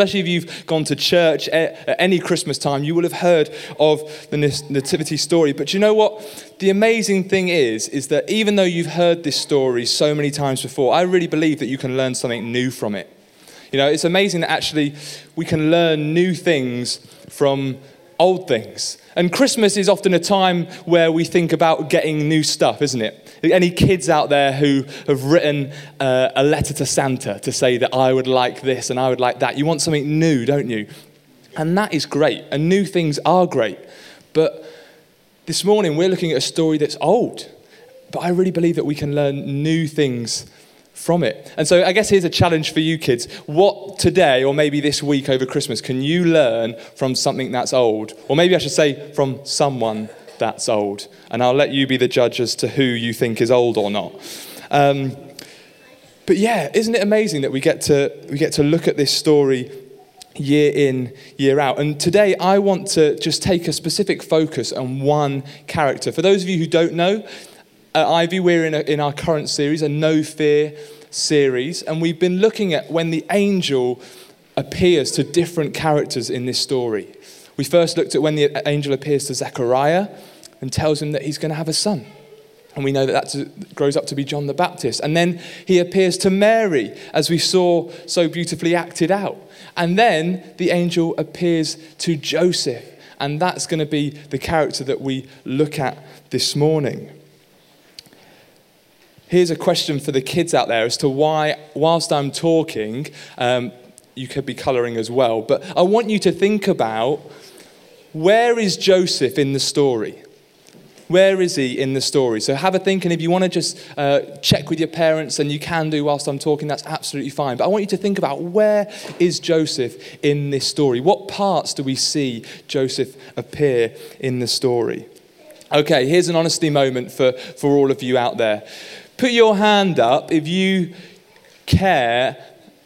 Especially if you've gone to church at any Christmas time, you will have heard of the nativity story. But you know what? The amazing thing is, is that even though you've heard this story so many times before, I really believe that you can learn something new from it. You know, it's amazing that actually we can learn new things from old things. And Christmas is often a time where we think about getting new stuff, isn't it? Any kids out there who have written uh, a letter to Santa to say that I would like this and I would like that? You want something new, don't you? And that is great. And new things are great. But this morning we're looking at a story that's old. But I really believe that we can learn new things from it. And so I guess here's a challenge for you kids. What today, or maybe this week over Christmas, can you learn from something that's old? Or maybe I should say from someone that's old. And I'll let you be the judge as to who you think is old or not. Um, but yeah, isn't it amazing that we get to, we get to look at this story year in, year out. And today I want to just take a specific focus on one character. For those of you who don't know, at Ivy, we're in, a, in our current series, a No Fear series, and we've been looking at when the angel appears to different characters in this story. We first looked at when the angel appears to Zechariah and tells him that he's going to have a son. And we know that that grows up to be John the Baptist. And then he appears to Mary, as we saw so beautifully acted out. And then the angel appears to Joseph. And that's going to be the character that we look at this morning here's a question for the kids out there as to why, whilst I'm talking, um, you could be colouring as well, but I want you to think about where is Joseph in the story? Where is he in the story? So have a think, and if you want to just uh, check with your parents, and you can do whilst I'm talking, that's absolutely fine. But I want you to think about where is Joseph in this story? What parts do we see Joseph appear in the story? Okay, here's an honesty moment for, for all of you out there. Put your hand up if you care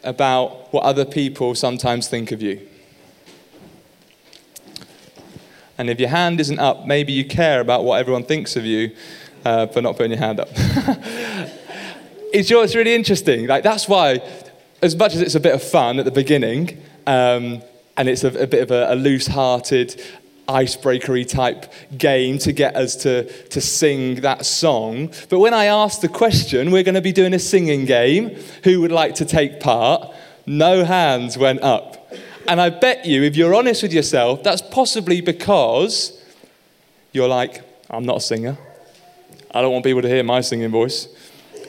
about what other people sometimes think of you. And if your hand isn't up, maybe you care about what everyone thinks of you uh, for not putting your hand up. it's, it's really interesting. Like, that's why, as much as it's a bit of fun at the beginning, um, and it's a, a, bit of a, a loose hearted, icebreakery type game to get us to, to sing that song. But when I asked the question, we're going to be doing a singing game. Who would like to take part? No hands went up. And I bet you, if you're honest with yourself, that's possibly because you're like, I'm not a singer. I don't want people to hear my singing voice.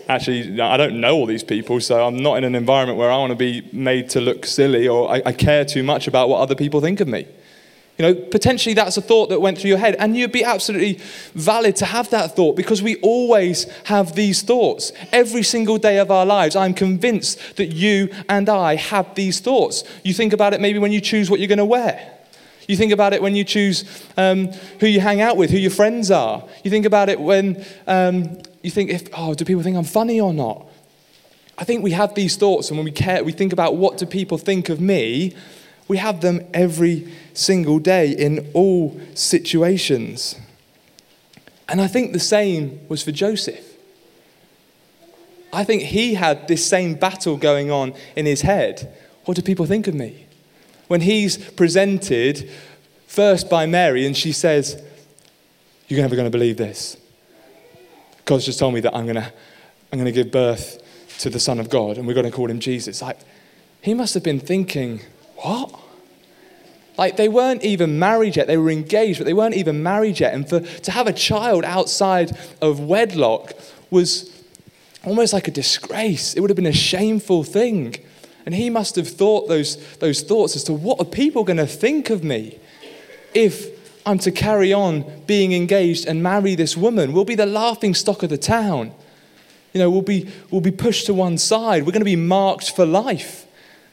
Actually, I don't know all these people, so I'm not in an environment where I want to be made to look silly or I, I care too much about what other people think of me. You know, potentially that's a thought that went through your head, and you'd be absolutely valid to have that thought because we always have these thoughts. Every single day of our lives, I'm convinced that you and I have these thoughts. You think about it maybe when you choose what you're going to wear. You think about it when you choose um, who you hang out with, who your friends are. You think about it when um, you think, if, oh, do people think I'm funny or not? I think we have these thoughts, and when we care, we think about what do people think of me, we have them every single day in all situations. And I think the same was for Joseph. I think he had this same battle going on in his head. What do people think of me? When he's presented first by Mary and she says, You're never going to believe this. God's just told me that I'm going to, I'm going to give birth to the Son of God and we're going to call him Jesus. Like, he must have been thinking, what? Like they weren't even married yet. They were engaged, but they weren't even married yet. And for to have a child outside of wedlock was almost like a disgrace. It would have been a shameful thing. And he must have thought those, those thoughts as to what are people going to think of me if I'm to carry on being engaged and marry this woman? We'll be the laughing stock of the town. You know, we'll be, we'll be pushed to one side. We're going to be marked for life.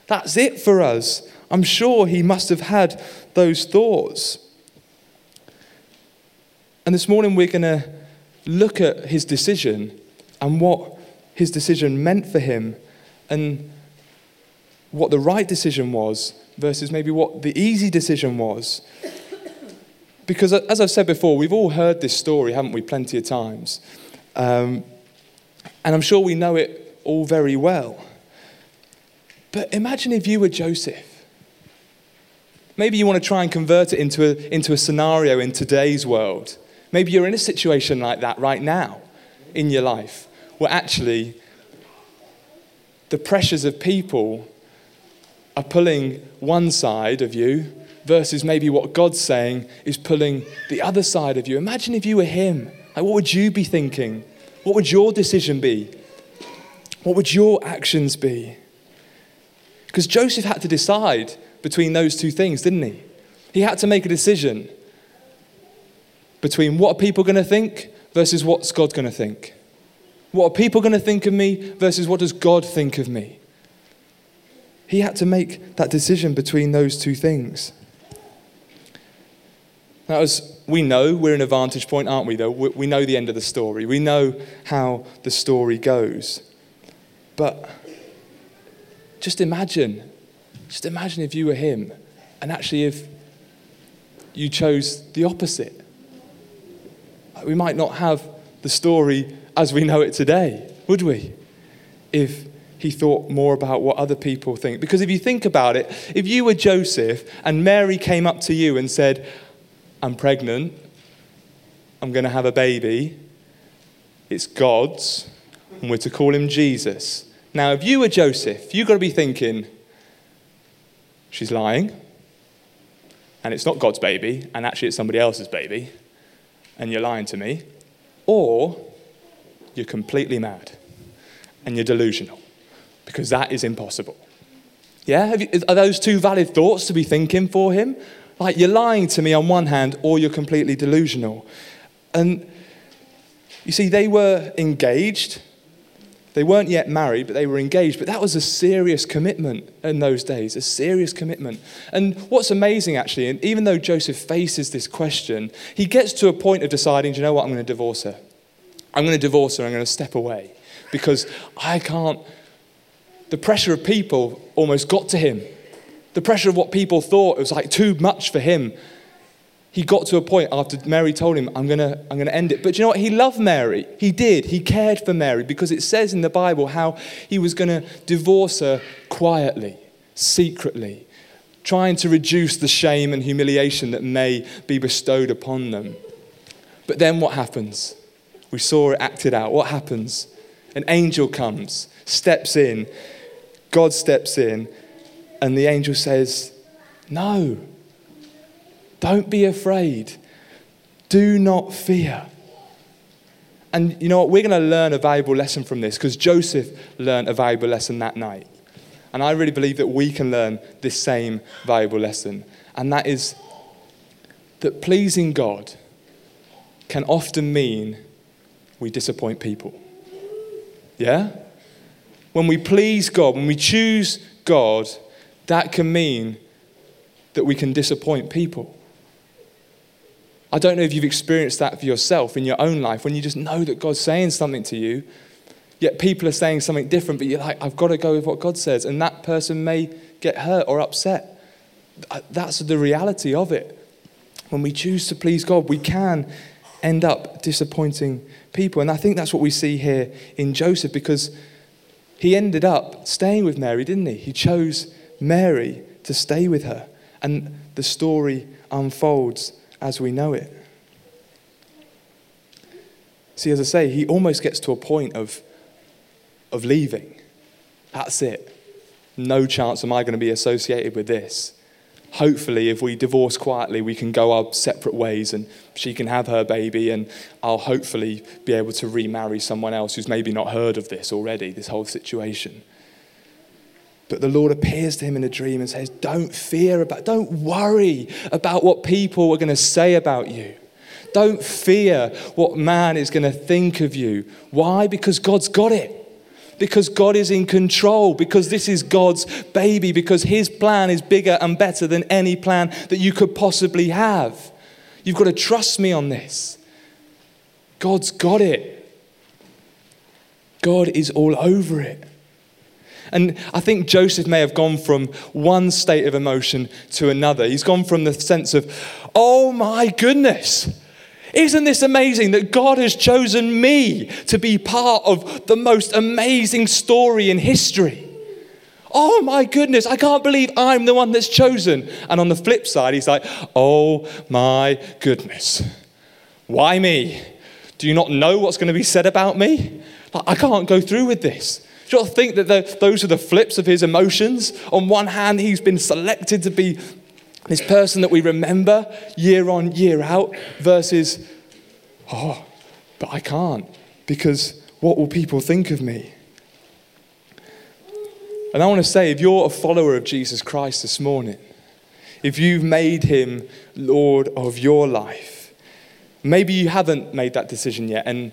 That's it for us. I'm sure he must have had those thoughts. And this morning we're going to look at his decision and what his decision meant for him and what the right decision was versus maybe what the easy decision was. Because, as I've said before, we've all heard this story, haven't we, plenty of times. Um, and I'm sure we know it all very well. But imagine if you were Joseph. Maybe you want to try and convert it into a, into a scenario in today's world. Maybe you're in a situation like that right now in your life, where actually the pressures of people are pulling one side of you versus maybe what God's saying is pulling the other side of you. Imagine if you were Him. Like, what would you be thinking? What would your decision be? What would your actions be? Because Joseph had to decide between those two things, didn't he? He had to make a decision between what are people going to think versus what's God going to think. What are people going to think of me versus what does God think of me? He had to make that decision between those two things. Now, as we know, we're in a vantage point, aren't we, though? We know the end of the story. We know how the story goes. But just imagine, just imagine if you were him, and actually if you chose the opposite. We might not have the story as we know it today, would we? If he thought more about what other people think. Because if you think about it, if you were Joseph and Mary came up to you and said, I'm pregnant, I'm going to have a baby, it's God's, and we're to call him Jesus. Now, if you were Joseph, you've got to be thinking, she's lying, and it's not God's baby, and actually it's somebody else's baby, and you're lying to me, or you're completely mad and you're delusional, because that is impossible. Yeah? You, are those two valid thoughts to be thinking for him? Like, you're lying to me on one hand, or you're completely delusional. And you see, they were engaged they weren't yet married, but they were engaged. But that was a serious commitment in those days, a serious commitment. And what's amazing, actually, and even though Joseph faces this question, he gets to a point of deciding, do you know what, I'm going to divorce her. I'm going to divorce her, I'm going to step away because I can't. The pressure of people almost got to him. The pressure of what people thought, it was like too much for him he got to a point after Mary told him, I'm going to I'm going to end it. But you know what? He loved Mary. He did. He cared for Mary because it says in the Bible how he was going to divorce her quietly, secretly, trying to reduce the shame and humiliation that may be bestowed upon them. But then what happens? We saw it acted out. What happens? An angel comes, steps in, God steps in, and the angel says, No don't be afraid. Do not fear. And you know what? We're going to learn a valuable lesson from this because Joseph learned a valuable lesson that night. And I really believe that we can learn this same valuable lesson. And that is that pleasing God can often mean we disappoint people. Yeah? When we please God, when we choose God, that can mean that we can disappoint people. I don't know if you've experienced that for yourself in your own life when you just know that God's saying something to you, yet people are saying something different, but you're like, I've got to go with what God says. And that person may get hurt or upset. Uh, that's the reality of it. When we choose to please God, we can end up disappointing people. And I think that's what we see here in Joseph because he ended up staying with Mary, didn't he? He chose Mary to stay with her. And the story unfolds as we know it. See, as I say, he almost gets to a point of, of leaving. That's it. No chance am I going to be associated with this. Hopefully, if we divorce quietly, we can go our separate ways and she can have her baby, and I'll hopefully be able to remarry someone else who's maybe not heard of this already, this whole situation. But the Lord appears to him in a dream and says, Don't fear about, don't worry about what people are going to say about you. Don't fear what man is going to think of you. Why? Because God's got it. Because God is in control. Because this is God's baby. Because his plan is bigger and better than any plan that you could possibly have. You've got to trust me on this. God's got it. God is all over it. And I think Joseph may have gone from one state of emotion to another. He's gone from the sense of, oh my goodness, isn't this amazing that God has chosen me to be part of the most amazing story in history? Oh my goodness, I can't believe I'm the one that's chosen. And on the flip side, he's like, oh my goodness, why me? Do you not know what's going to be said about me? I can't go through with this. Do you not think that those are the flips of his emotions? On one hand, he's been selected to be this person that we remember year on, year out, versus, oh, but I can't because what will people think of me? And I want to say, if you're a follower of Jesus Christ this morning, if you've made him Lord of your life, maybe you haven't made that decision yet, and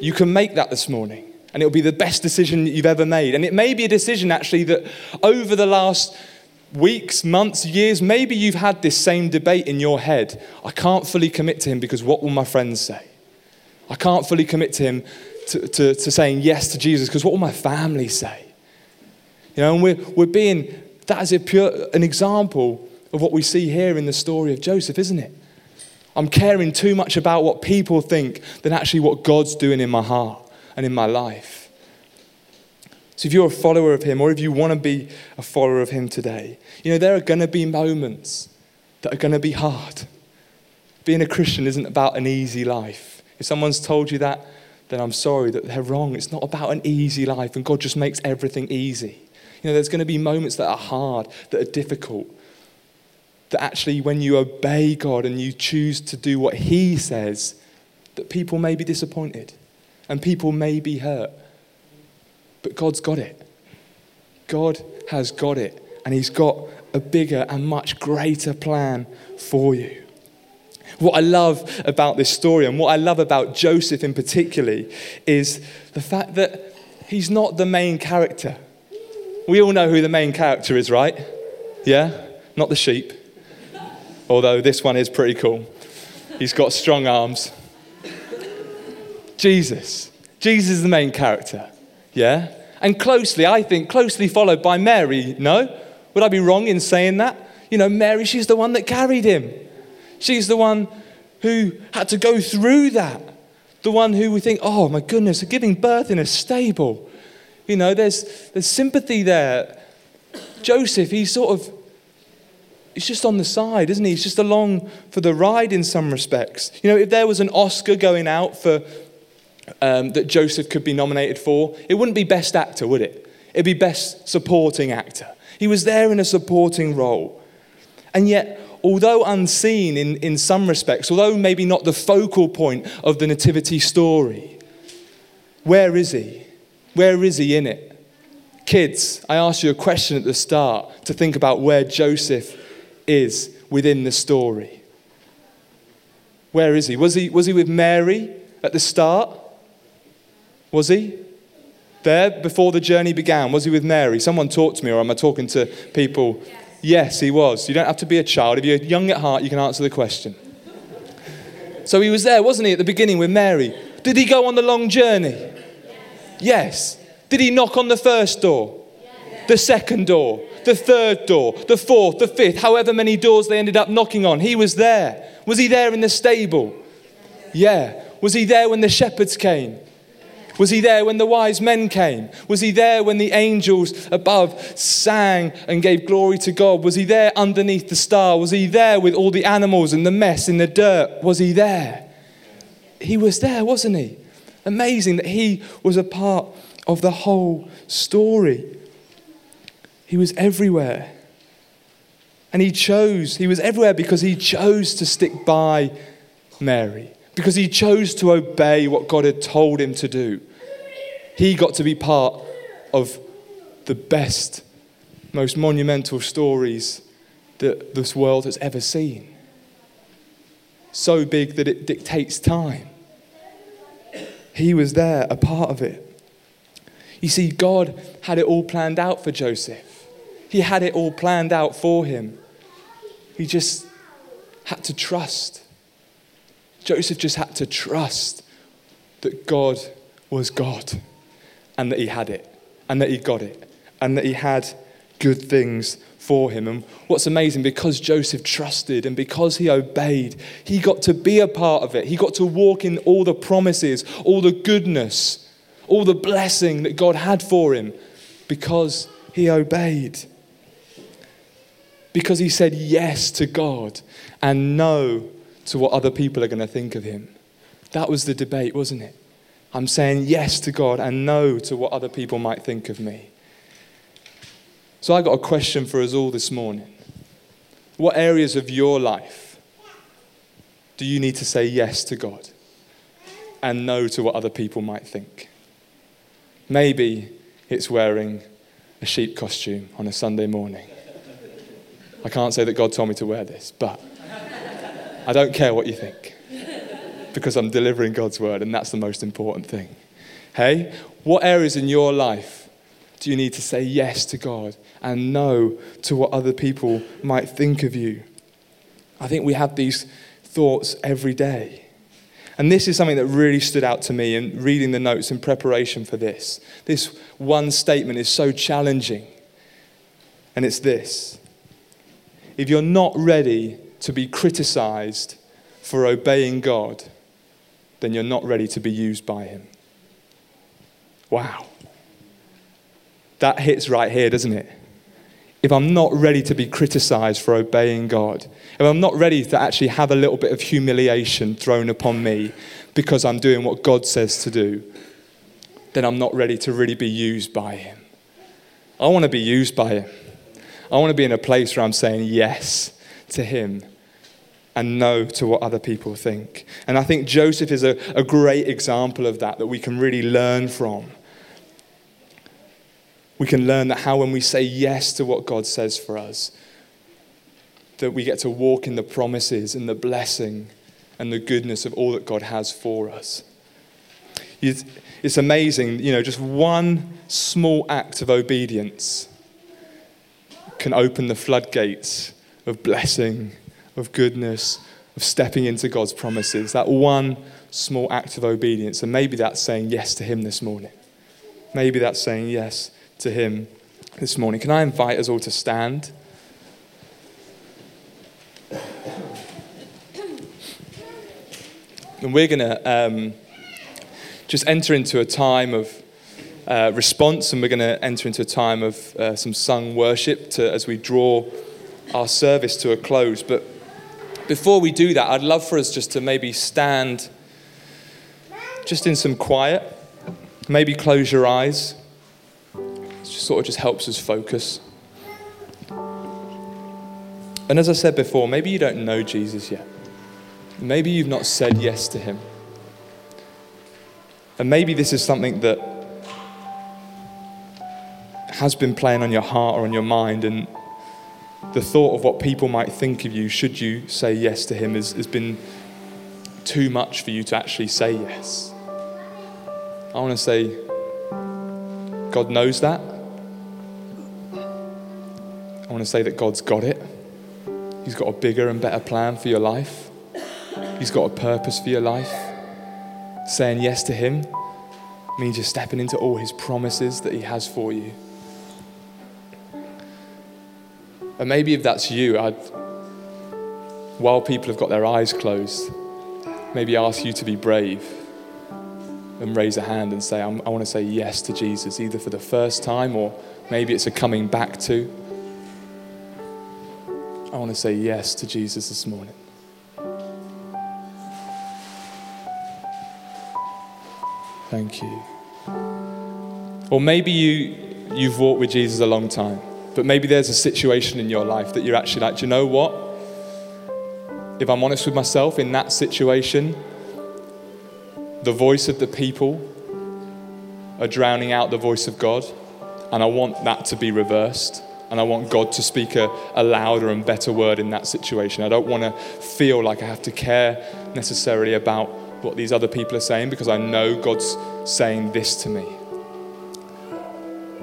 you can make that this morning. And it'll be the best decision you've ever made. And it may be a decision actually that over the last weeks, months, years, maybe you've had this same debate in your head. I can't fully commit to him because what will my friends say? I can't fully commit to him to, to, to saying yes to Jesus because what will my family say? You know, and we're, we're being, that is a pure, an example of what we see here in the story of Joseph, isn't it? I'm caring too much about what people think than actually what God's doing in my heart and in my life. So, if you're a follower of Him, or if you want to be a follower of Him today, you know, there are going to be moments that are going to be hard. Being a Christian isn't about an easy life. If someone's told you that, then I'm sorry that they're wrong. It's not about an easy life, and God just makes everything easy. You know, there's going to be moments that are hard, that are difficult. That actually, when you obey God and you choose to do what He says, that people may be disappointed and people may be hurt. But God's got it. God has got it. And He's got a bigger and much greater plan for you. What I love about this story and what I love about Joseph in particular is the fact that he's not the main character. We all know who the main character is, right? Yeah? Not the sheep. Although this one is pretty cool. He's got strong arms. Jesus. Jesus is the main character. Yeah? And closely, I think, closely followed by Mary. No? Would I be wrong in saying that? You know, Mary, she's the one that carried him. She's the one who had to go through that. The one who we think, oh my goodness, giving birth in a stable. You know, there's, there's sympathy there. Joseph, he's sort of, he's just on the side, isn't he? He's just along for the ride in some respects. You know, if there was an Oscar going out for um, that Joseph could be nominated for, it wouldn't be Best Actor, would it? It'd be Best Supporting Actor. He was there in a supporting role. And yet, although unseen in, in some respects, although maybe not the focal point of the Nativity story, where is he? Where is he in it? Kids, I asked you a question at the start to think about where Joseph is within the story. Where is he? Was he, was he with Mary at the start? Was he? There before the journey began? Was he with Mary? Someone talk to me, or am I talking to people? Yes. yes, he was. You don't have to be a child. If you're young at heart, you can answer the question. So he was there, wasn't he, at the beginning with Mary? Did he go on the long journey? Yes. yes. Did he knock on the first door? Yes. The second door? The third door? The fourth? The fifth? However many doors they ended up knocking on? He was there. Was he there in the stable? Yeah. Was he there when the shepherds came? Was he there when the wise men came? Was he there when the angels above sang and gave glory to God? Was he there underneath the star? Was he there with all the animals and the mess in the dirt? Was he there? He was there, wasn't he? Amazing that he was a part of the whole story. He was everywhere. And he chose, he was everywhere because he chose to stick by Mary because he chose to obey what God had told him to do. He got to be part of the best, most monumental stories that this world has ever seen. So big that it dictates time. He was there, a part of it. You see, God had it all planned out for Joseph. He had it all planned out for him. He just had to trust. Joseph just had to trust that God was God and that he had it and that he got it and that he had good things for him. And what's amazing, because Joseph trusted and because he obeyed, he got to be a part of it. He got to walk in all the promises, all the goodness, all the blessing that God had for him because he obeyed. Because he said yes to God and no to what other people are going to think of him. That was the debate, wasn't it? I'm saying yes to God and no to what other people might think of me. So I got a question for us all this morning. What areas of your life do you need to say yes to God and no to what other people might think? Maybe it's wearing a sheep costume on a Sunday morning. I can't say that God told me to wear this, but I don't care what you think because I'm delivering God's word, and that's the most important thing. Hey, what areas in your life do you need to say yes to God and no to what other people might think of you? I think we have these thoughts every day. And this is something that really stood out to me in reading the notes in preparation for this. This one statement is so challenging. And it's this if you're not ready to be criticized for obeying God, then you're not ready to be used by Him. Wow. That hits right here, doesn't it? If I'm not ready to be criticized for obeying God, if I'm not ready to actually have a little bit of humiliation thrown upon me because I'm doing what God says to do, then I'm not ready to really be used by Him. I want to be used by Him. I want to be in a place where I'm saying yes to Him and no to what other people think. And I think Joseph is a, a great example of that, that we can really learn from. We can learn that how, when we say yes to what God says for us, that we get to walk in the promises and the blessing and the goodness of all that God has for us. It's, it's amazing, you know, just one small act of obedience can open the floodgates of blessing of goodness, of stepping into God's promises. That one small act of obedience. And maybe that's saying yes to Him this morning. Maybe that's saying yes to Him this morning. Can I invite us all to stand? And we're going to um, just enter into a time of uh, response, and we're going to enter into a time of uh, some sung worship to, as we draw our service to a close. But before we do that, I'd love for us just to maybe stand just in some quiet. Maybe close your eyes. It sort of just helps us focus. And as I said before, maybe you don't know Jesus yet. Maybe you've not said yes to him. And maybe this is something that has been playing on your heart or on your mind, and the thought of what people might think of you should you say yes to him has, has been too much for you to actually say yes. I want to say, God knows that. I want to say that God's got it. He's got a bigger and better plan for your life. He's got a purpose for your life. Saying yes to Him means you're stepping into all His promises that He has for you. And maybe if that's you, I'd, while people have got their eyes closed, maybe ask you to be brave and raise a hand and say, i want to say yes to Jesus, either for the first time or maybe it's a coming back to. I want to say yes to Jesus this morning. Thank you. Or maybe you, you've walked with Jesus a long time. But maybe there's a situation in your life that you're actually like, do you know what? If I'm honest with myself, in that situation, the voice of the people are drowning out the voice of God. And I want that to be reversed. And I want God to speak a, a louder and better word in that situation. I don't want to feel like I have to care necessarily about what these other people are saying because I know God's saying this to me.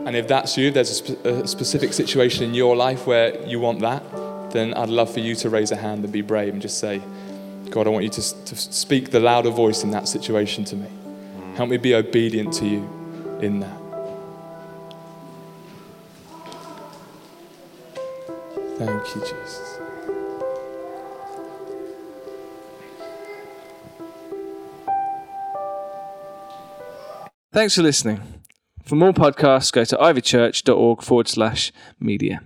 And if that's you, there's a, a, specific situation in your life where you want that, then I'd love for you to raise a hand and be brave and just say, God, I want you to, to speak the louder voice in that situation to me. Help me be obedient to you in that. Thank you, Jesus. Thanks for listening. For more podcasts, go to ivychurch.org forward slash media.